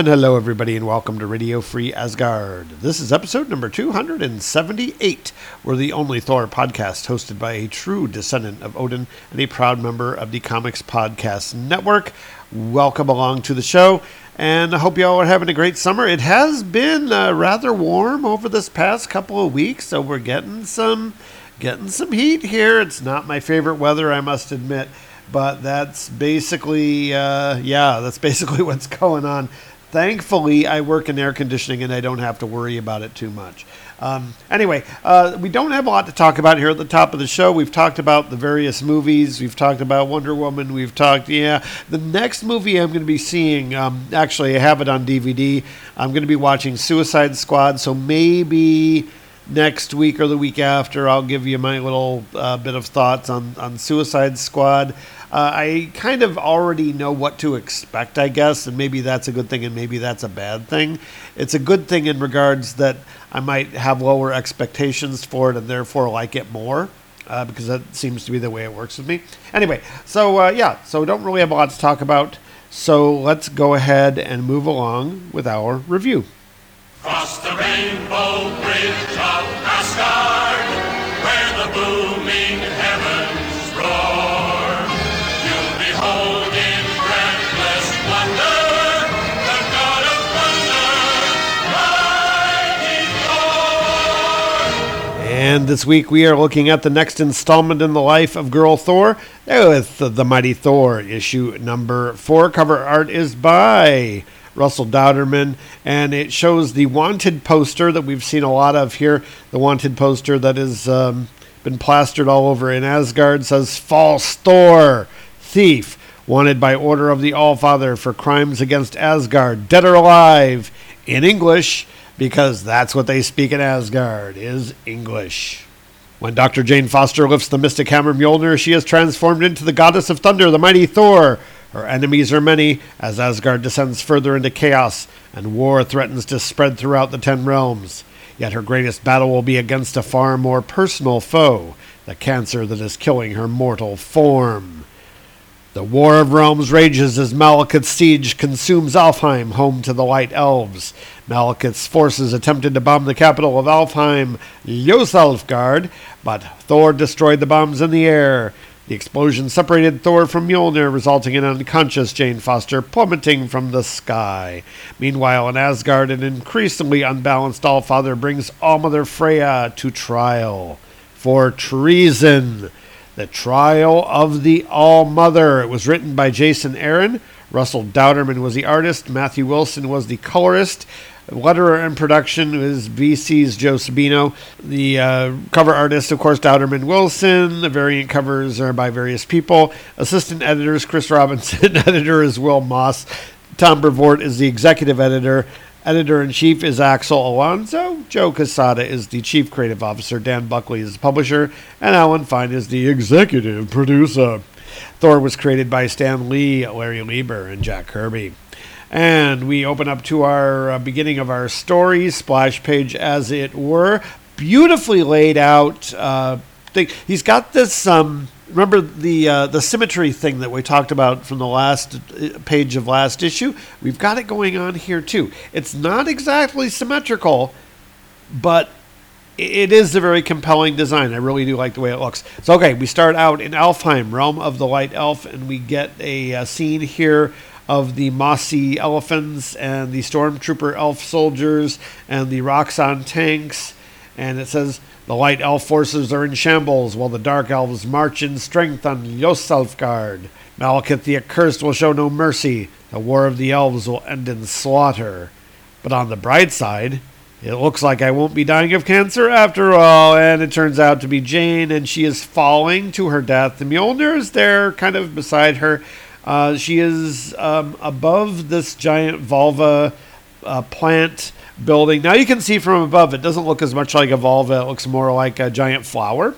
And hello, everybody, and welcome to Radio Free Asgard. This is episode number 278. We're the only Thor podcast hosted by a true descendant of Odin and a proud member of the Comics Podcast Network. Welcome along to the show, and I hope you all are having a great summer. It has been uh, rather warm over this past couple of weeks, so we're getting some getting some heat here. It's not my favorite weather, I must admit but that's basically uh, yeah that's basically what's going on thankfully i work in air conditioning and i don't have to worry about it too much. Um, anyway uh, we don't have a lot to talk about here at the top of the show. We've talked about the various movies. We've talked about wonder woman. We've talked yeah. The next movie i'm going to be seeing um, actually i have it on dvd i'm going to be watching suicide squad so maybe next week or the week after i'll give you my little uh, bit of thoughts on, on suicide squad uh, I kind of already know what to expect, I guess, and maybe that's a good thing and maybe that's a bad thing. It's a good thing in regards that I might have lower expectations for it and therefore like it more. Uh, because that seems to be the way it works with me. Anyway, so uh, yeah, so don't really have a lot to talk about. So let's go ahead and move along with our review. Cross the rainbow bridge of Asgard, where the booming And this week we are looking at the next installment in the life of Girl Thor with the, Mighty Thor issue number four. Cover art is by Russell Dauterman, and it shows the wanted poster that we've seen a lot of here. The wanted poster that has um, been plastered all over in Asgard says False Thor, Thief, wanted by order of the Allfather for crimes against Asgard, dead or alive, in English, because that's what they speak in Asgard, is English. When Dr. Jane Foster lifts the mystic hammer Mjolnir, she is transformed into the goddess of thunder, the mighty Thor. Her enemies are many as Asgard descends further into chaos and war threatens to spread throughout the Ten Realms. Yet her greatest battle will be against a far more personal foe, the cancer that is killing her mortal form. The War of Realms rages as Malekith's siege consumes Alfheim, home to the White Elves. Malekith's forces attempted to bomb the capital of Alfheim, Ljosalfgard, but Thor destroyed the bombs in the air. The explosion separated Thor from Mjolnir, resulting in unconscious Jane Foster plummeting from the sky. Meanwhile, in Asgard, an increasingly unbalanced Allfather brings Allmother Freya to trial for treason. The Trial of the All Mother. It was written by Jason Aaron. Russell Dauterman was the artist. Matthew Wilson was the colorist. Letterer and production is VC's Joe Sabino. The uh, cover artist, of course, Dauterman Wilson. The variant covers are by various people. Assistant editors, Chris Robinson. Editor is Will Moss. Tom Brevoort is the executive editor. Editor in chief is Axel Alonso. Joe Quesada is the chief creative officer. Dan Buckley is the publisher. And Alan Fine is the executive producer. Thor was created by Stan Lee, Larry Lieber, and Jack Kirby. And we open up to our uh, beginning of our story, splash page as it were. Beautifully laid out. Uh, thing. He's got this. Um, remember the uh, the symmetry thing that we talked about from the last uh, page of last issue. We've got it going on here too. It's not exactly symmetrical, but it is a very compelling design. I really do like the way it looks. So, okay, we start out in Alfheim, realm of the light Elf, and we get a, uh scene here of the mossy elephants and the stormtrooper elf soldiers and the Roxxon tanks. And it says the White Elf forces are in shambles while the Dark Elves march in strength on Ljosalfgard. Malekith the Accursed will show no mercy. The War of the Elves will end in slaughter. But on the bright side, It looks like I won't be dying of cancer after all, and it turns out to be Jane, and she is falling to her death. The Mjolnir is there, kind of beside her. Uh, she is um, above this giant vulva uh, plant building. Now you can see from above, it doesn't look as much like a vulva, it looks more like a giant flower.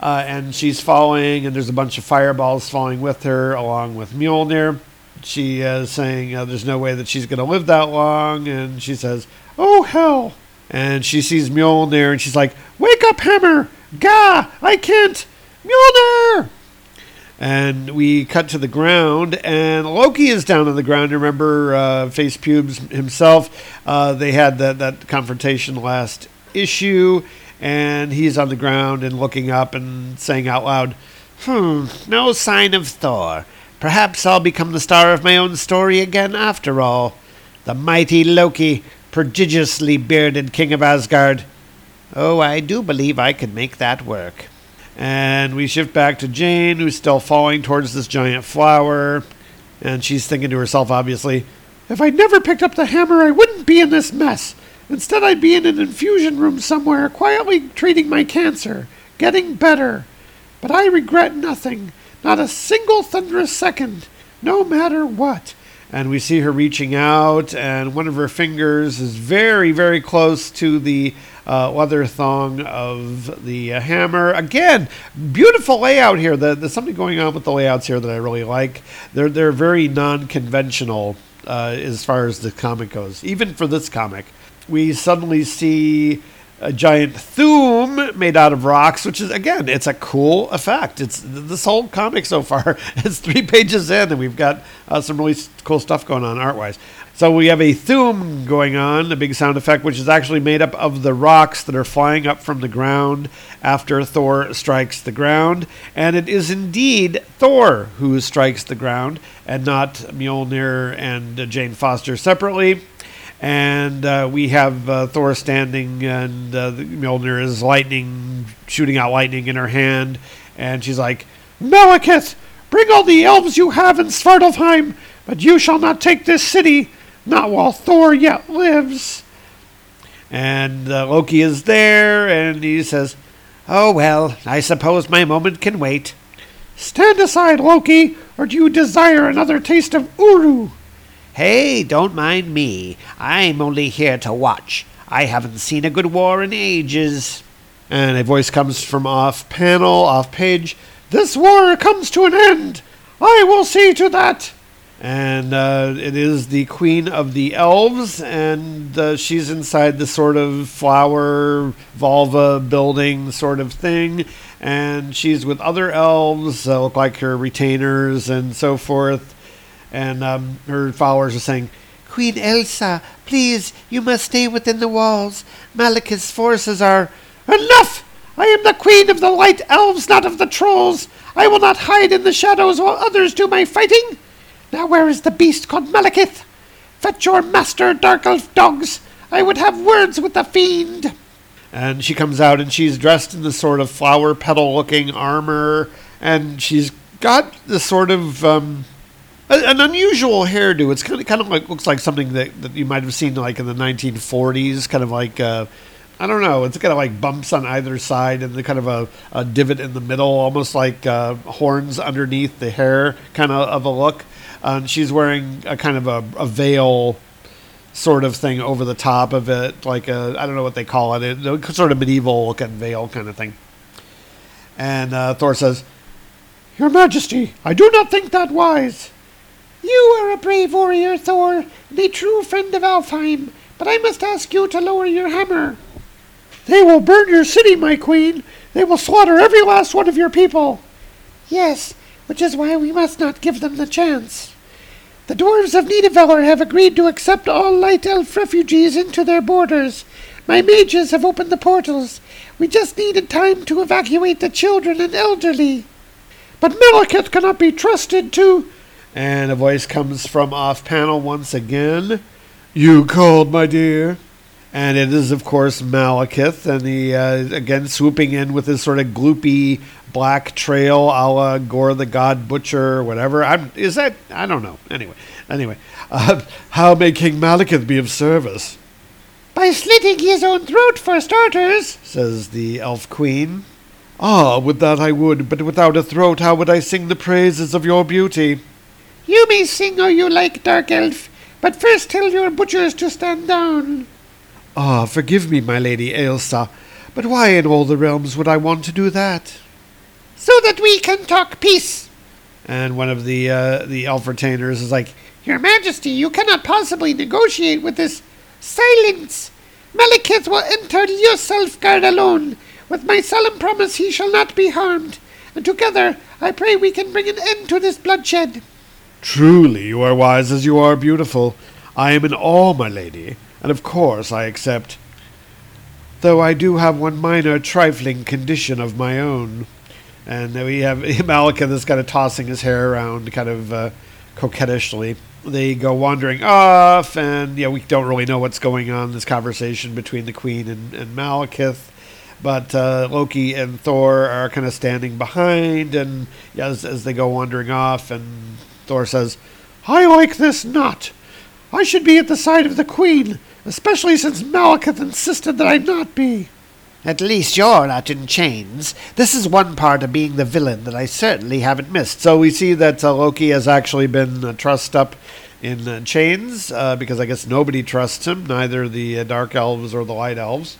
Uh, and she's falling, and there's a bunch of fireballs falling with her, along with Mjolnir. She is saying uh, there's no way that she's going to live that long, and she says, Oh, hell. And she sees Mjolnir, and she's like, Wake up, Hammer! Gah! I can't! Mjolnir! And we cut to the ground, and Loki is down on the ground. Remember, uh, Face Pubes himself. Uh, they had that, that confrontation last issue, and he's on the ground and looking up and saying out loud, Hmm, no sign of Thor. Perhaps I'll become the star of my own story again after all. The mighty Loki, prodigiously bearded king of Asgard. Oh, I do believe I could make that work. And we shift back to Jane, who's still falling towards this giant flower. And she's thinking to herself, obviously, if I'd never picked up the hammer, I wouldn't be in this mess. Instead, I'd be in an infusion room somewhere, quietly treating my cancer, getting better. But I regret nothing, not a single thunderous second, no matter what. And we see her reaching out, and one of her fingers is very, very close to the uh, leather thong of the uh, hammer. Again, beautiful layout here. The, there's something going on with the layouts here that I really like. They're they're very non-conventional uh, as far as the comic goes, even for this comic. We suddenly see a giant Thum made out of rocks, which is again, it's a cool effect. It's this whole comic so far. It's three pages in, and we've got uh, some really cool stuff going on art wise. So we have a Thum going on, a big sound effect, which is actually made up of the rocks that are flying up from the ground after Thor strikes the ground, and it is indeed Thor who strikes the ground, and not Mjolnir and uh, Jane Foster separately. And uh, we have uh, Thor standing, and uh, Mjolnir is lightning, shooting out lightning in her hand, and she's like, Malekith, bring all the elves you have in Svartalfheim, but you shall not take this city, not while Thor yet lives. And uh, Loki is there, and he says, Oh well, I suppose my moment can wait. Stand aside, Loki, or do you desire another taste of Uru? Hey, don't mind me. I'm only here to watch. I haven't seen a good war in ages. And a voice comes from off panel, off page. This war comes to an end. I will see to that. And uh, it is the queen of the elves, and uh, she's inside the sort of flower vulva building sort of thing. And she's with other elves, uh, look like her retainers and so forth and um, her followers are saying, Queen Elsa, please, you must stay within the walls. Malekith's forces are. Enough! I am the queen of the light elves, not of the trolls. I will not hide in the shadows while others do my fighting. Now, where is the beast called Malekith? Fetch your master, dark elf dogs. I would have words with the fiend. And she comes out, and she's dressed in this sort of flower petal looking armor, and she's got this sort of. Um, an unusual hairdo. It's kind of kind of like looks like something that, that you might have seen like in the 1940s, kind of like uh, I don't know. It's kind of like bumps on either side and the kind of a, a divot in the middle, almost like uh, horns underneath the hair, kind of of a look. Uh, she's wearing a kind of a, a, veil sort of thing over the top of it, like a I don't know what they call it, it sort of medieval looking veil kind of thing. And uh, Thor says, "Your Majesty, I do not think that wise." You are a brave warrior, Thor, and a true friend of Alfheim, but I must ask you to lower your hammer. They will burn your city, my queen. They will slaughter every last one of your people. Yes, which is why we must not give them the chance. The dwarves of Nidavellir have agreed to accept all light elf refugees into their borders. My mages have opened the portals. We just needed time to evacuate the children and elderly. But Malekith cannot be trusted to and a voice comes from off panel once again. You called, my dear. And it is, of course, Malekith, and he uh, again swooping in with his sort of gloopy black trail, a la Gorr the God Butcher, whatever. I'm, is that? I don't know. Anyway, anyway, uh, how may King Malekith be of service? By slitting his own throat, for starters, says the elf queen. Ah, with that I would, but without a throat, how would I sing the praises of your beauty? You may sing all you like, Dark Elf, but first tell your butchers to stand down. Ah, forgive me, my lady Aelsa, but why in all the realms would I want to do that? So that we can talk peace. And one of the uh, the elf retainers is like, Your Majesty, you cannot possibly negotiate with this silence. Malekith will enter your self guard alone. With my solemn promise he shall not be harmed. And together I pray we can bring an end to this bloodshed. Truly, you are wise as you are beautiful. I am in awe, my lady, and of course I accept. Though I do have one minor trifling condition of my own. And we have Malekith that's kind of tossing his hair around, kind of uh, coquettishly. They go wandering off, and yeah, we don't really know what's going on. This conversation between the queen and, and Malekith, but uh, Loki and Thor are kind of standing behind, and yeah, as, as they go wandering off, and Thor says, I like this not. I should be at the side of the queen, especially since Malekith insisted that I not be. At least you're not in chains. This is one part of being the villain that I certainly haven't missed. So we see that uh, Loki has actually been uh, trussed up in uh, chains uh, because I guess nobody trusts him, neither the uh, dark elves or the light elves.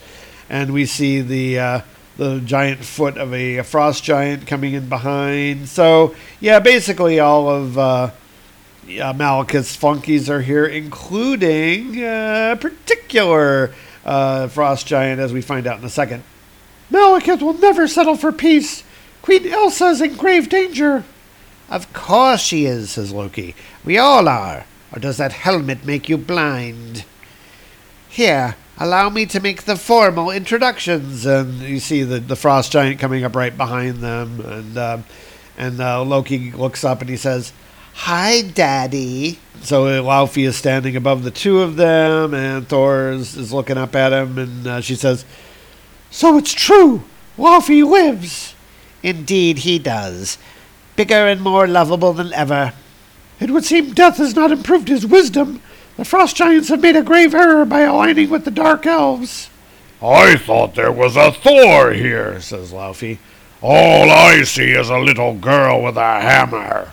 And we see the uh, the giant foot of a, a, frost giant coming in behind. So yeah, basically all of uh, yeah, Malekith's flunkies are here, including a particular uh, frost giant, as we find out in a second. Malekith will never settle for peace. Queen Aelsa is in grave danger. Of course she is, says Loki. We all are. Or does that helmet make you blind? Here, allow me to make the formal introductions. And you see the, the frost giant coming up right behind them. And, uh, and uh, Loki looks up and he says, Hi, Daddy. So Laufey is standing above the two of them, and Thor is, is looking up at him, and uh, she says, So it's true. Laufey lives. Indeed, he does. Bigger and more lovable than ever. It would seem death has not improved his wisdom. The frost giants have made a grave error by aligning with the dark elves. I thought there was a Thor here, says Laufey. All I see is a little girl with a hammer.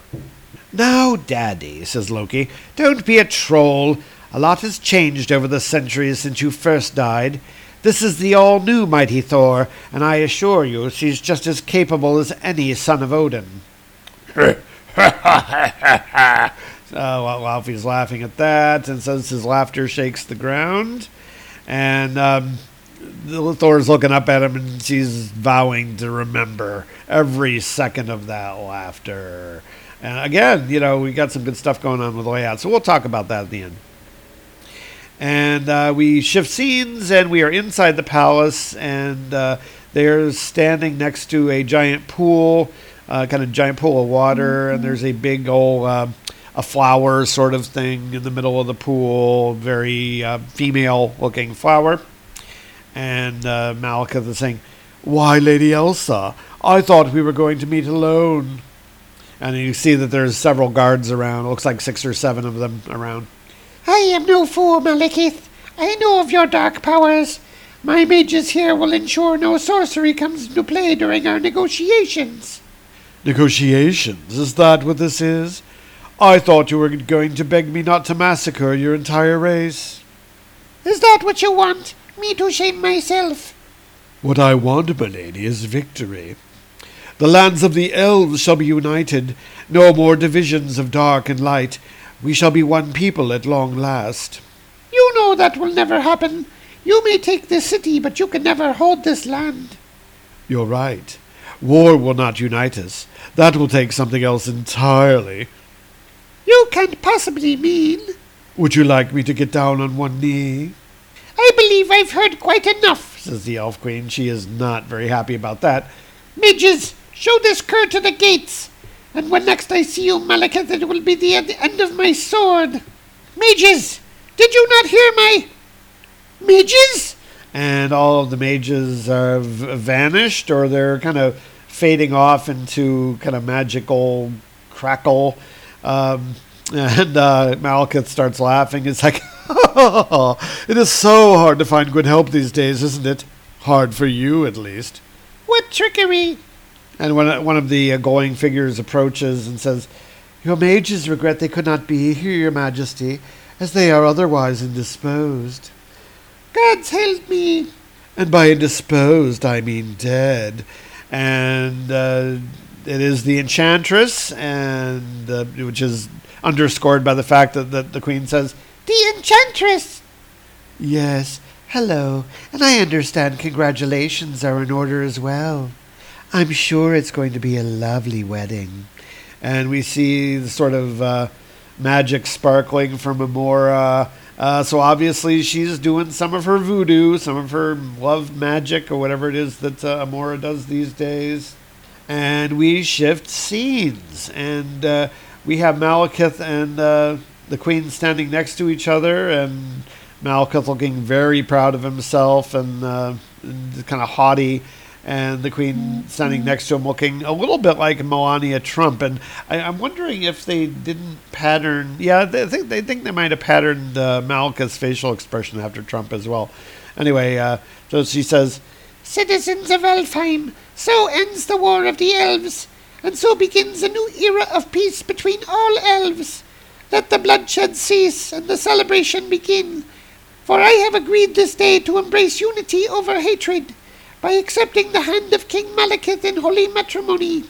Now, Daddy, says Loki, don't be a troll. A lot has changed over the centuries since you first died. This is the all new mighty Thor, and I assure you she's just as capable as any son of Odin. uh, Laufey's laughing at that, and says his laughter shakes the ground. And um, Thor's looking up at him, and she's vowing to remember every second of that laughter. And again, you know, we got some good stuff going on with the layout, so we'll talk about that at the end. And uh, we shift scenes, and we are inside the palace, and uh, they're standing next to a giant pool, uh, kind of giant pool of water, and there's a big old uh, a flower sort of thing in the middle of the pool, very uh, female-looking flower. And uh, Malekith is saying, "Why, Lady Elsa? I thought we were going to meet alone." And you see that there's several guards around. It looks like six or seven of them around. I am no fool, Malekith. I know of your dark powers. My mages here will ensure no sorcery comes into play during our negotiations. Negotiations? Is that what this is? I thought you were going to beg me not to massacre your entire race. Is that what you want? Me to shame myself? What I want, my lady, is victory. The lands of the elves shall be united, no more divisions of dark and light. We shall be one people at long last. You know that will never happen. You may take this city, but you can never hold this land. You're right. War will not unite us. That will take something else entirely. You can't possibly mean. Would you like me to get down on one knee? I believe I've heard quite enough, says the Elf Queen. She is not very happy about that. Midges, Show this cur to the gates, and when next I see you, Malekith, it will be the end of my sword. Mages, did you not hear my mages? And all of the mages have vanished, or they're kind of fading off into kind of magical crackle. Um, and uh, Malekith starts laughing. It's like, it is so hard to find good help these days, isn't it? Hard for you, at least. What trickery! And when one of the uh, going figures approaches and says, Your mages regret they could not be here, Your Majesty, as they are otherwise indisposed. Gods help me! And by indisposed, I mean dead. And uh, it is the enchantress, and uh, which is underscored by the fact that, that the queen says, The enchantress! Yes, hello, and I understand congratulations are in order as well. I'm sure it's going to be a lovely wedding. and we see the sort of uh, magic sparkling from Amora. Uh, so obviously she's doing some of her voodoo, some of her love magic, or whatever it is that uh, Amora does these days. And we shift scenes, and uh, we have Malekith and uh, the Queen standing next to each other, and Malekith looking very proud of himself and, uh, and kind of haughty and the Queen standing next to him, looking a little bit like Melania Trump. And I, I'm wondering if they didn't pattern. Yeah, they think they think they might have patterned uh, Malekith's facial expression after Trump as well. Anyway, uh, so she says, Citizens of Alfheim, so ends the war of the elves, and so begins a new era of peace between all elves. Let the bloodshed cease and the celebration begin, for I have agreed this day to embrace unity over hatred by accepting the hand of King Malekith in holy matrimony.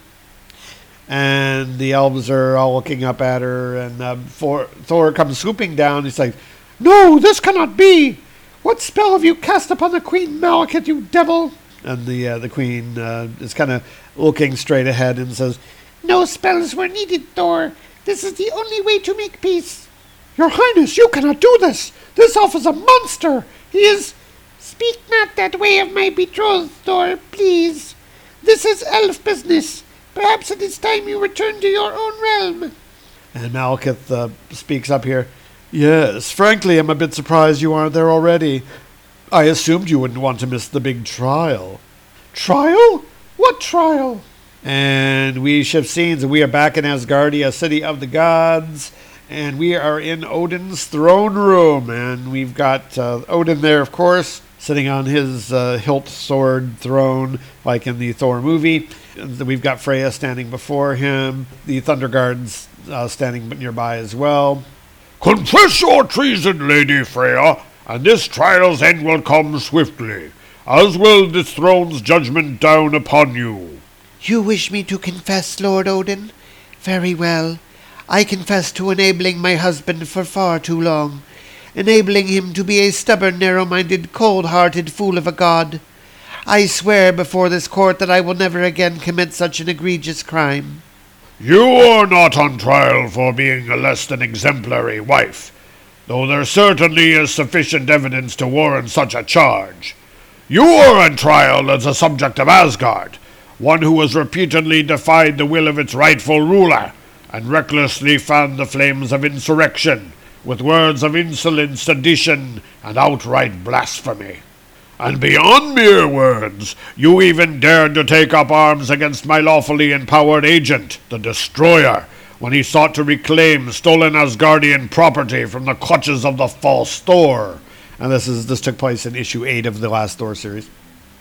and the elves are all looking up at her, and uh, Thor, Thor comes swooping down. He's like, No, this cannot be! What spell have you cast upon the Queen Malekith, you devil? and the uh, the Queen uh, is kind of looking straight ahead and says, No spells were needed, Thor. This is the only way to make peace. Your Highness, you cannot do this! This elf is a monster! He is. Speak not that way of my betrothed, Thor, please. This is elf business. Perhaps it is time you return to your own realm. And Malekith uh, speaks up here. Yes, frankly, I'm a bit surprised you aren't there already. I assumed you wouldn't want to miss the big trial. Trial? What trial? And we shift scenes, and we are back in Asgardia, city of the gods, and we are in Odin's throne room, and we've got uh, Odin there, of course, sitting on his uh, hilt sword throne, like in the Thor movie. We've got Freya standing before him, the Thunder Guards uh, standing nearby as well. Confess your treason, Lady Freya, and this trial's end will come swiftly, as will this throne's judgment down upon you. You wish me to confess, Lord Odin? Very well. I confess to enabling my husband for far too long, enabling him to be a stubborn, narrow minded, cold hearted fool of a god. I swear before this court that I will never again commit such an egregious crime. You are not on trial for being a less than exemplary wife, though there certainly is sufficient evidence to warrant such a charge. You are on trial as a subject of Asgard, one who has repeatedly defied the will of its rightful ruler, and recklessly fanned the flames of insurrection with words of insolent sedition, and outright blasphemy. And beyond mere words, you even dared to take up arms against my lawfully empowered agent, the Destroyer, when he sought to reclaim stolen Asgardian property from the clutches of the false Thor. And this is this took place in issue eight of the last Thor series.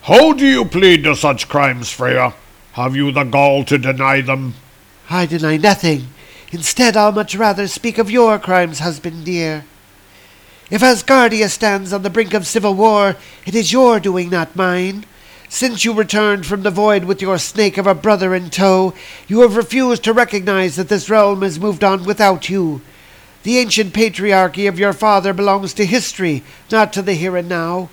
How do you plead to such crimes, Freya? Have you the gall to deny them? I deny nothing. Instead, I'll much rather speak of your crimes, husband dear. If Asgardia stands on the brink of civil war, it is your doing, not mine. Since you returned from the void with your snake of a brother in tow, you have refused to recognize that this realm has moved on without you. The ancient patriarchy of your father belongs to history, not to the here and now.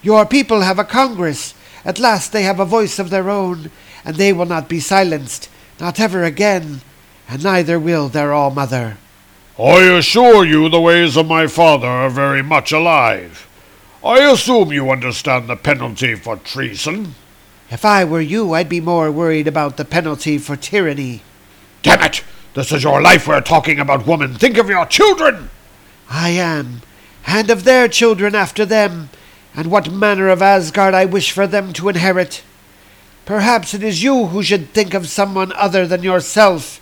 Your people have a congress. At last they have a voice of their own, and they will not be silenced, not ever again, and neither will their all mother. I assure you the ways of my father are very much alive. I assume you understand the penalty for treason. If I were you, I'd be more worried about the penalty for tyranny. Damn it! This is your life we're talking about, woman. Think of your children! I am, and of their children after them, and what manner of Asgard I wish for them to inherit. Perhaps it is you who should think of someone other than yourself.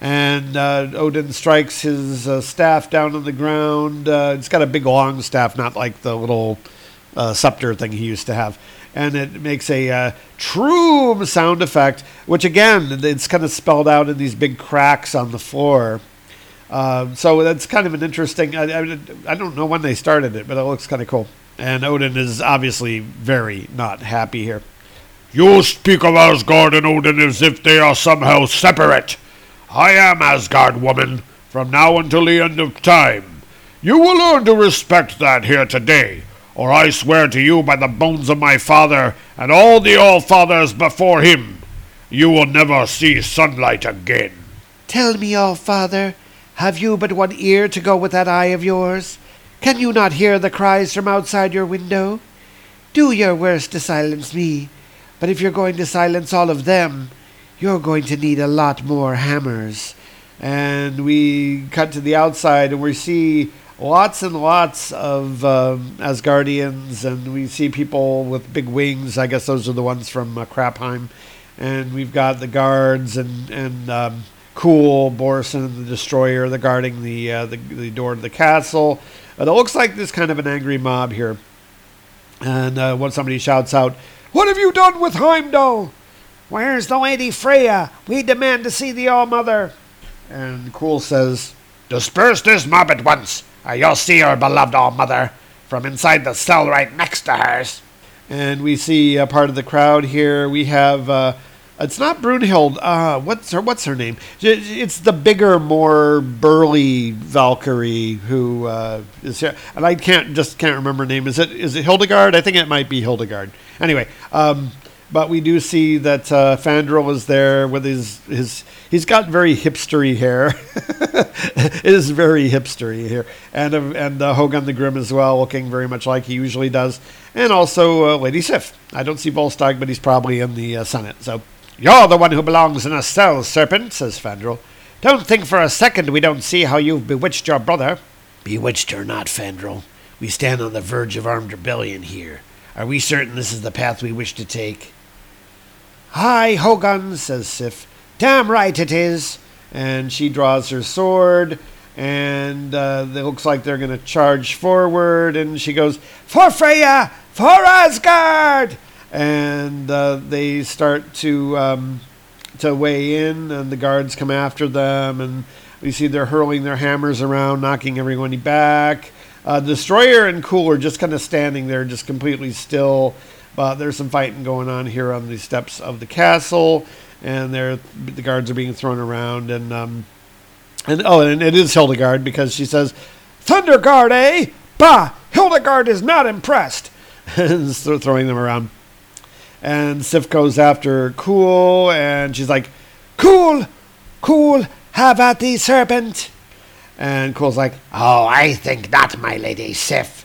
And uh, Odin strikes his uh, staff down on the ground. Uh, it's got a big long staff, not like the little uh, scepter thing he used to have. And it makes a uh, true sound effect, which again, it's kind of spelled out in these big cracks on the floor. Um, so that's kind of an interesting. I, I, I don't know when they started it, but it looks kind of cool. And Odin is obviously very not happy here. You speak of Asgard and Odin as if they are somehow separate. I am Asgard, woman, from now until the end of time. You will learn to respect that here today, or I swear to you by the bones of my father and all the All Fathers before him, you will never see sunlight again. Tell me, All Father, have you but one ear to go with that eye of yours? Can you not hear the cries from outside your window? Do your worst to silence me, but if you're going to silence all of them, you're going to need a lot more hammers. And we cut to the outside and we see lots and lots of um, Asgardians, and we see people with big wings. I guess those are the ones from uh, Krapheim. And we've got the guards and, and um, Cul, Borson, and the Destroyer. They're guarding the, uh, the, the door to the castle. But it looks like there's kind of an angry mob here. And uh, when somebody shouts out, What have you done with Heimdall? Where's the Lady Freya? We demand to see the All Mother. And Cul says, Disperse this mob at once, or you'll see our beloved All Mother from inside the cell right next to hers. And we see a part of the crowd here. We have. Uh, it's not Brunhild. Uh, what's her What's her name? It's the bigger, more burly Valkyrie who uh, is here, and I can't just can't remember her name. Is it is it Hildegard? I think it might be Hildegard. Anyway, um, but we do see that uh, Fandral is there with his his. He's got very hipstery hair. it is very hipstery here, and uh, and uh, Hogun the Grim as well, looking very much like he usually does, and also uh, Lady Sif. I don't see Volstagg, but he's probably in the uh, Senate. So you're the one who belongs in a cell, serpent, says Fandral. Don't think for a second we don't see how you've bewitched your brother. Bewitched or not, Fandral, we stand on the verge of armed rebellion here. Are we certain this is the path we wish to take? Aye, Hogun, says Sif. Damn right it is. And she draws her sword, and uh, it looks like they're going to charge forward. And she goes, For Freya! For Asgard! and uh, they start to um, to weigh in, and the guards come after them, and we see they're hurling their hammers around, knocking everybody back. Uh, Destroyer and Cul are just kind of standing there, just completely still. But there's some fighting going on here on the steps of the castle, and there the guards are being thrown around, and um, and oh, and it is Hildegard because she says, "Thunderguard, eh? Bah! Hildegard is not impressed." and so throwing them around and Sif goes after Cul, and she's like, "Cul, cool, have at thee, serpent." And Cul's like, "Oh, I think not, my lady Sif."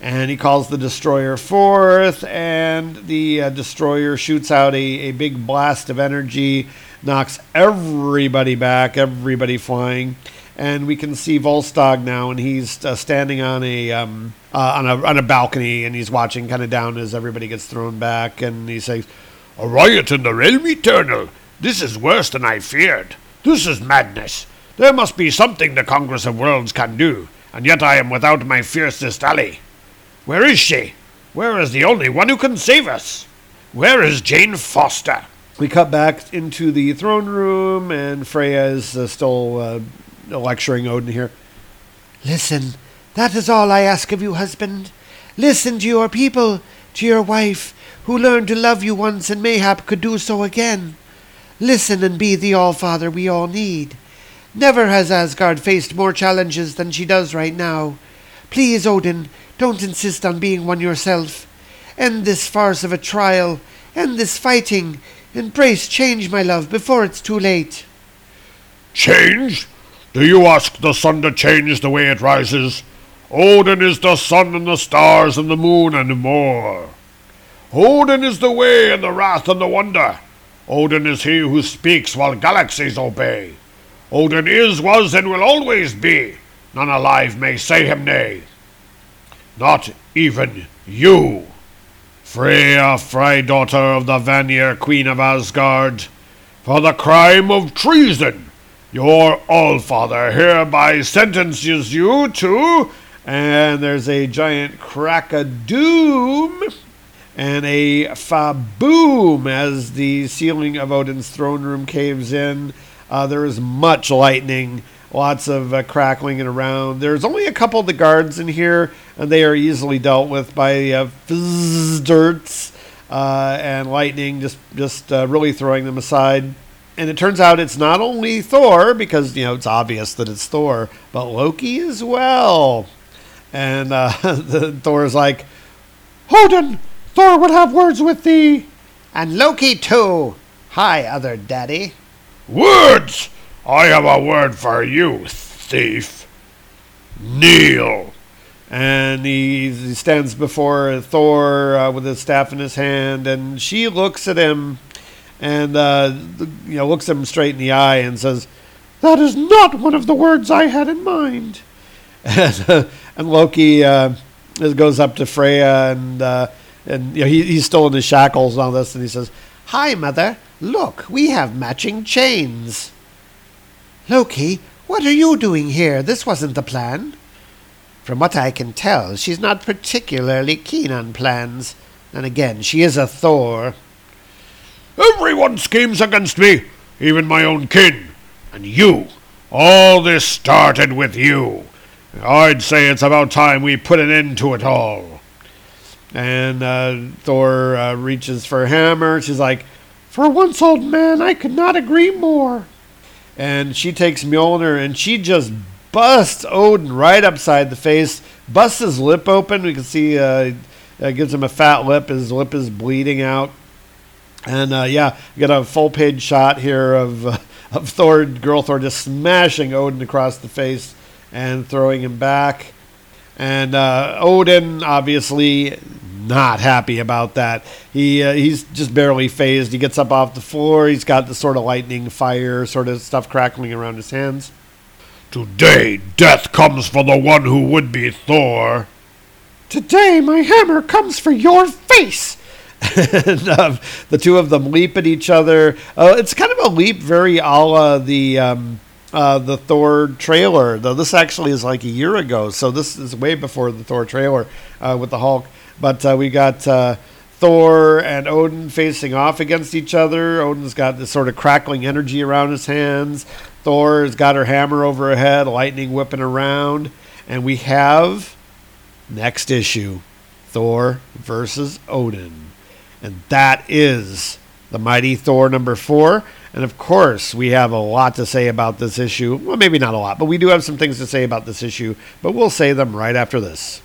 And he calls the destroyer forth, and the uh, destroyer shoots out a, a big blast of energy, knocks everybody back, everybody flying and we can see Volstagg now, and he's uh, standing on a um, uh, on a on a balcony, and he's watching kind of down as everybody gets thrown back, and he says, "A riot in the realm eternal. This is worse than I feared. This is madness. There must be something the Congress of Worlds can do, and yet I am without my fiercest ally. Where is she? Where is the only one who can save us? Where is Jane Foster?" We cut back into the throne room, and Freya is uh, still uh, lecturing Odin here. Listen, that is all I ask of you, husband. Listen to your people, to your wife, who learned to love you once and mayhap could do so again. Listen and be the All Father we all need. Never has Asgard faced more challenges than she does right now. Please, Odin, don't insist on being one yourself. End this farce of a trial. End this fighting. Embrace change, my love, before it's too late. Change? Do you ask the sun to change the way it rises? Odin is the sun and the stars and the moon and more. Odin is the way and the wrath and the wonder. Odin is he who speaks while galaxies obey. Odin is, was, and will always be. None alive may say him nay. Not even you. Freya, Frey daughter of the Vanir, queen of Asgard, for the crime of treason Your Allfather hereby sentences you to. And there's a giant crack a doom and a faboom as the ceiling of Odin's throne room caves in. Uh, there is much lightning, lots of uh, crackling and around. There's only a couple of the guards in here, they are easily dealt with by uh, dirts uh, and lightning, just just uh, really throwing them aside. And it turns out it's not only Thor, because you know it's obvious that it's Thor, but Loki as well. And uh, Thor's like, Odin, Thor would have words with thee. And Loki too. Hi, other daddy. Words! I have a word for you, thief. Kneel. And he, he stands before Thor uh, with his staff in his hand, and she looks at him, and uh, you know looks him straight in the eye and says, That is not one of the words I had in mind. and, uh, and Loki uh, goes up to Freya, and uh, and you know he, he's still in his shackles and all this, and he says, Hi, mother. Look, we have matching chains. Loki, what are you doing here? This wasn't the plan. From what I can tell, she's not particularly keen on plans. And again, she is a Thor. Everyone schemes against me, even my own kin. And you. All this started with you. I'd say it's about time we put an end to it all. and uh, Thor uh, reaches for hammer. She's like, For once, old man, I could not agree more. and she takes Mjolnir and she just busts Odin right upside the face, busts his lip open. We can see uh, gives him a fat lip. His lip is bleeding out, and uh, yeah, got a full page shot here of uh, of Thor, girl Thor, just smashing Odin across the face and throwing him back. And uh, Odin obviously not happy about that. He uh, he's just barely phased. He gets up off the floor. He's got the sort of lightning fire sort of stuff crackling around his hands. Today, death comes for the one who would be Thor. Today, my hammer comes for your face. and um, the two of them leap at each other. Uh, it's kind of a leap, very a la the um, uh, the Thor trailer. Though this actually is like a year ago, so this is way before the Thor trailer uh, with the Hulk. But uh, we got uh, Thor and Odin facing off against each other. Odin's got this sort of crackling energy around his hands. Thor's got her hammer over her head, lightning whipping around, and we have next issue Thor versus Odin. And that is the Mighty Thor number four. And of course, we have a lot to say about this issue. Well, maybe not a lot, but we do have some things to say about this issue. But we'll say them right after this.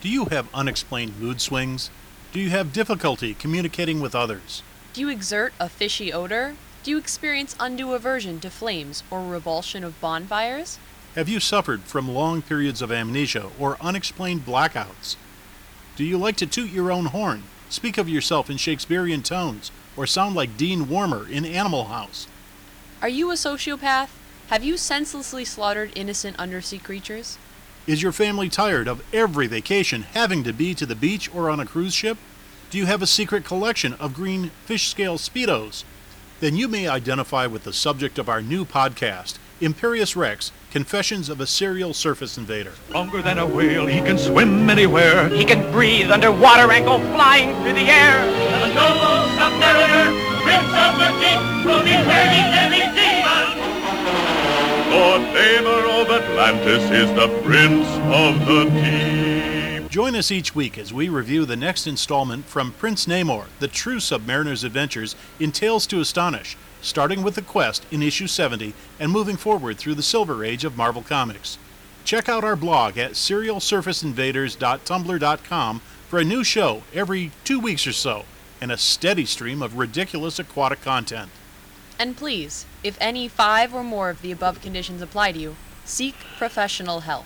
Do you have unexplained mood swings? Do you have difficulty communicating with others? Do you exert a fishy odor? Do you experience undue aversion to flames or revulsion of bonfires? Have you suffered from long periods of amnesia or unexplained blackouts? Do you like to toot your own horn, speak of yourself in Shakespearean tones, or sound like Dean Wormer in Animal House? Are you a sociopath? Have you senselessly slaughtered innocent undersea creatures? Is your family tired of every vacation having to be to the beach or on a cruise ship? Do you have a secret collection of green fish scale Speedos? Then you may identify with the subject of our new podcast, Imperious Rex Confessions of a Serial Surface Invader. Longer than a whale, he can swim anywhere. He can breathe underwater and go flying through the air. The noble submariner, prince of the deep, will be ready any demon. Lord Faber of Atlantis is the prince of the deep. Join us each week as we review the next installment from Prince Namor, the true submariner's adventures in Tales to Astonish, starting with the quest in issue 70 and moving forward through the Silver Age of Marvel Comics. Check out our blog at serialsurfaceinvaders.tumblr.com for a new show every two weeks or so and a steady stream of ridiculous aquatic content. And please, if any five or more of the above conditions apply to you, seek professional help.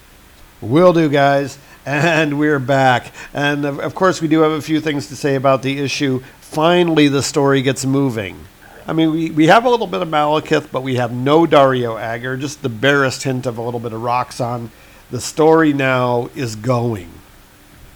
Will do, guys. And we're back. And of, of course, we do have a few things to say about the issue. Finally, the story gets moving. I mean, we, we have a little bit of Malekith, but we have no Dario Agger, just the barest hint of a little bit of Roxxon. The story now is going.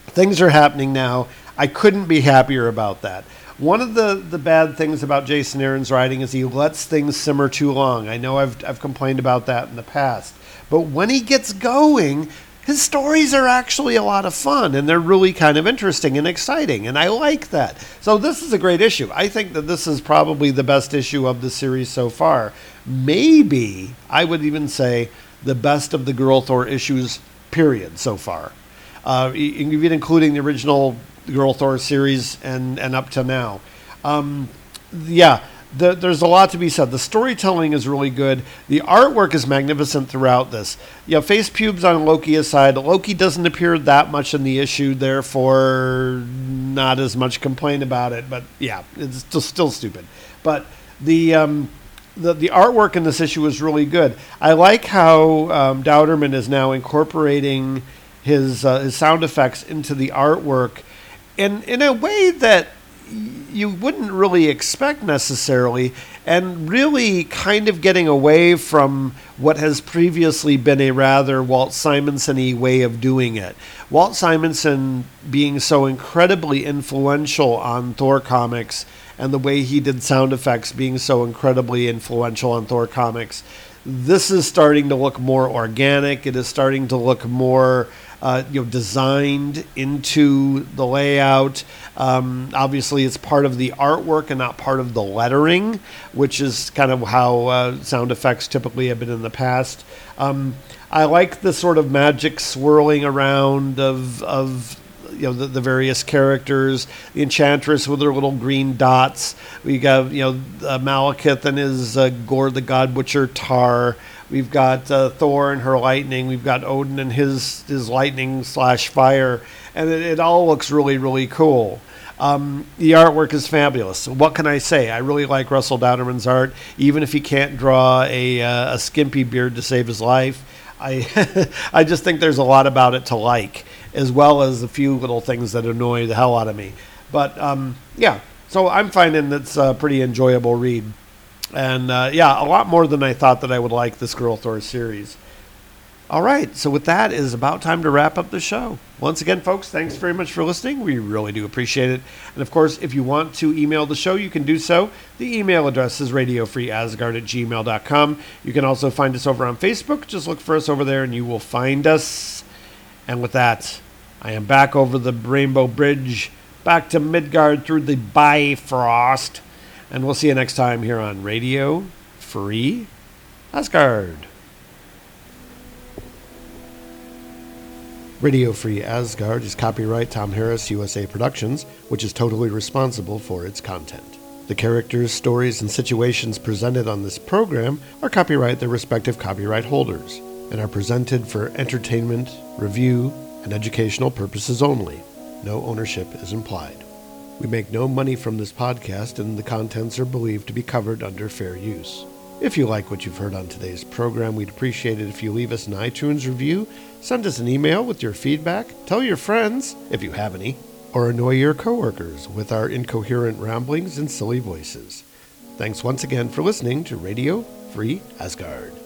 Things are happening now. I couldn't be happier about that. One of the, the bad things about Jason Aaron's writing is he lets things simmer too long. I know I've, I've complained about that in the past. But when he gets going, his stories are actually a lot of fun and they're really kind of interesting and exciting. And I like that. So this is a great issue. I think that this is probably the best issue of the series so far. Maybe, I would even say, the best of the Girl Thor issues, period, so far. Uh, even including the original Girl Thor series and, and up to now. Um, yeah, the, there's a lot to be said. The storytelling is really good. The artwork is magnificent throughout this. You know, face pubes on Loki aside, Loki doesn't appear that much in the issue, therefore, not as much complaint about it. But yeah, it's still, still stupid. But the. Um, the, the artwork in this issue is really good. I like how um, Dauterman is now incorporating his uh, his sound effects into the artwork in in a way that you wouldn't really expect necessarily, and really kind of getting away from what has previously been a rather Walt Simonson y way of doing it. Walt Simonson being so incredibly influential on Thor comics, and the way he did sound effects being so incredibly influential on Thor comics. This is starting to look more organic. It is starting to look more uh, you know, designed into the layout. Um, obviously, it's part of the artwork and not part of the lettering, which is kind of how uh, sound effects typically have been in the past. Um, I like the sort of magic swirling around of of you know the, the, various characters. The Enchantress with her little green dots. We got you know uh, Malekith and his uh, Gorr the God Butcher Tar. We've got uh, Thor and her lightning. We've got Odin and his his lightning slash fire, and it, it all looks really really cool. Um, the artwork is fabulous. What can I say? I really like Russell Dauterman's art, even if he can't draw a, uh, a skimpy beard to save his life. I I just think there's a lot about it to like, as well as a few little things that annoy the hell out of me. But um, yeah, so I'm finding it's a pretty enjoyable read. And uh, yeah, a lot more than I thought that I would like this Girl Thor series. All right, so with that, it is about time to wrap up the show. Once again, folks, thanks very much for listening. We really do appreciate it. And of course, if you want to email the show, you can do so. The email address is radiofreeasgard at gmail.com. You can also find us over on Facebook. Just look for us over there and you will find us. And with that, I am back over the Rainbow Bridge, back to Midgard through the Bifrost. And we'll see you next time here on Radio Free Asgard. Radio Free Asgard is copyright Tom Harris USA Productions, which is totally responsible for its content. The characters, stories, and situations presented on this program are copyright their respective copyright holders and are presented for entertainment, review, and educational purposes only. No ownership is implied. We make no money from this podcast, and the contents are believed to be covered under fair use. If you like what you've heard on today's program, we'd appreciate it if you leave us an iTunes review, send us an email with your feedback, tell your friends, if you have any, or annoy your coworkers with our incoherent ramblings and silly voices. Thanks once again for listening to Radio Free Asgard.